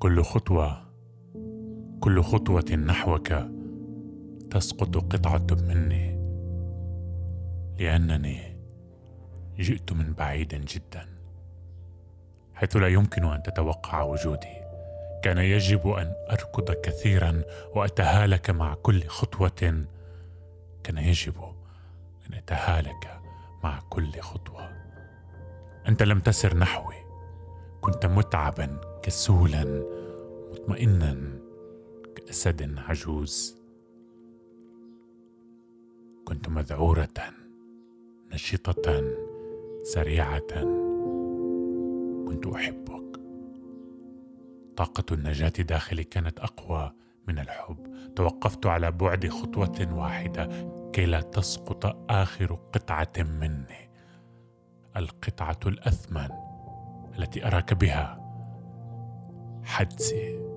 كل خطوة كل خطوة نحوك تسقط قطعة مني لأنني جئت من بعيد جدا حيث لا يمكن أن تتوقع وجودي. كان يجب أن أركض كثيرا وأتهالك مع كل خطوة. كان يجب أن أتهالك مع كل خطوة. أنت لم تسر نحوي كنت متعبا كسولا. مطمئنا كأسد عجوز. كنت مذعورة نشطه سريعة. كنت أحبك. طاقة النجاة داخلي كانت أقوى من الحب. توقفت على بعد خطوة واحدة كي لا تسقط آخر قطعة مني. القطعة الأثمن التي أراك بها حدسي.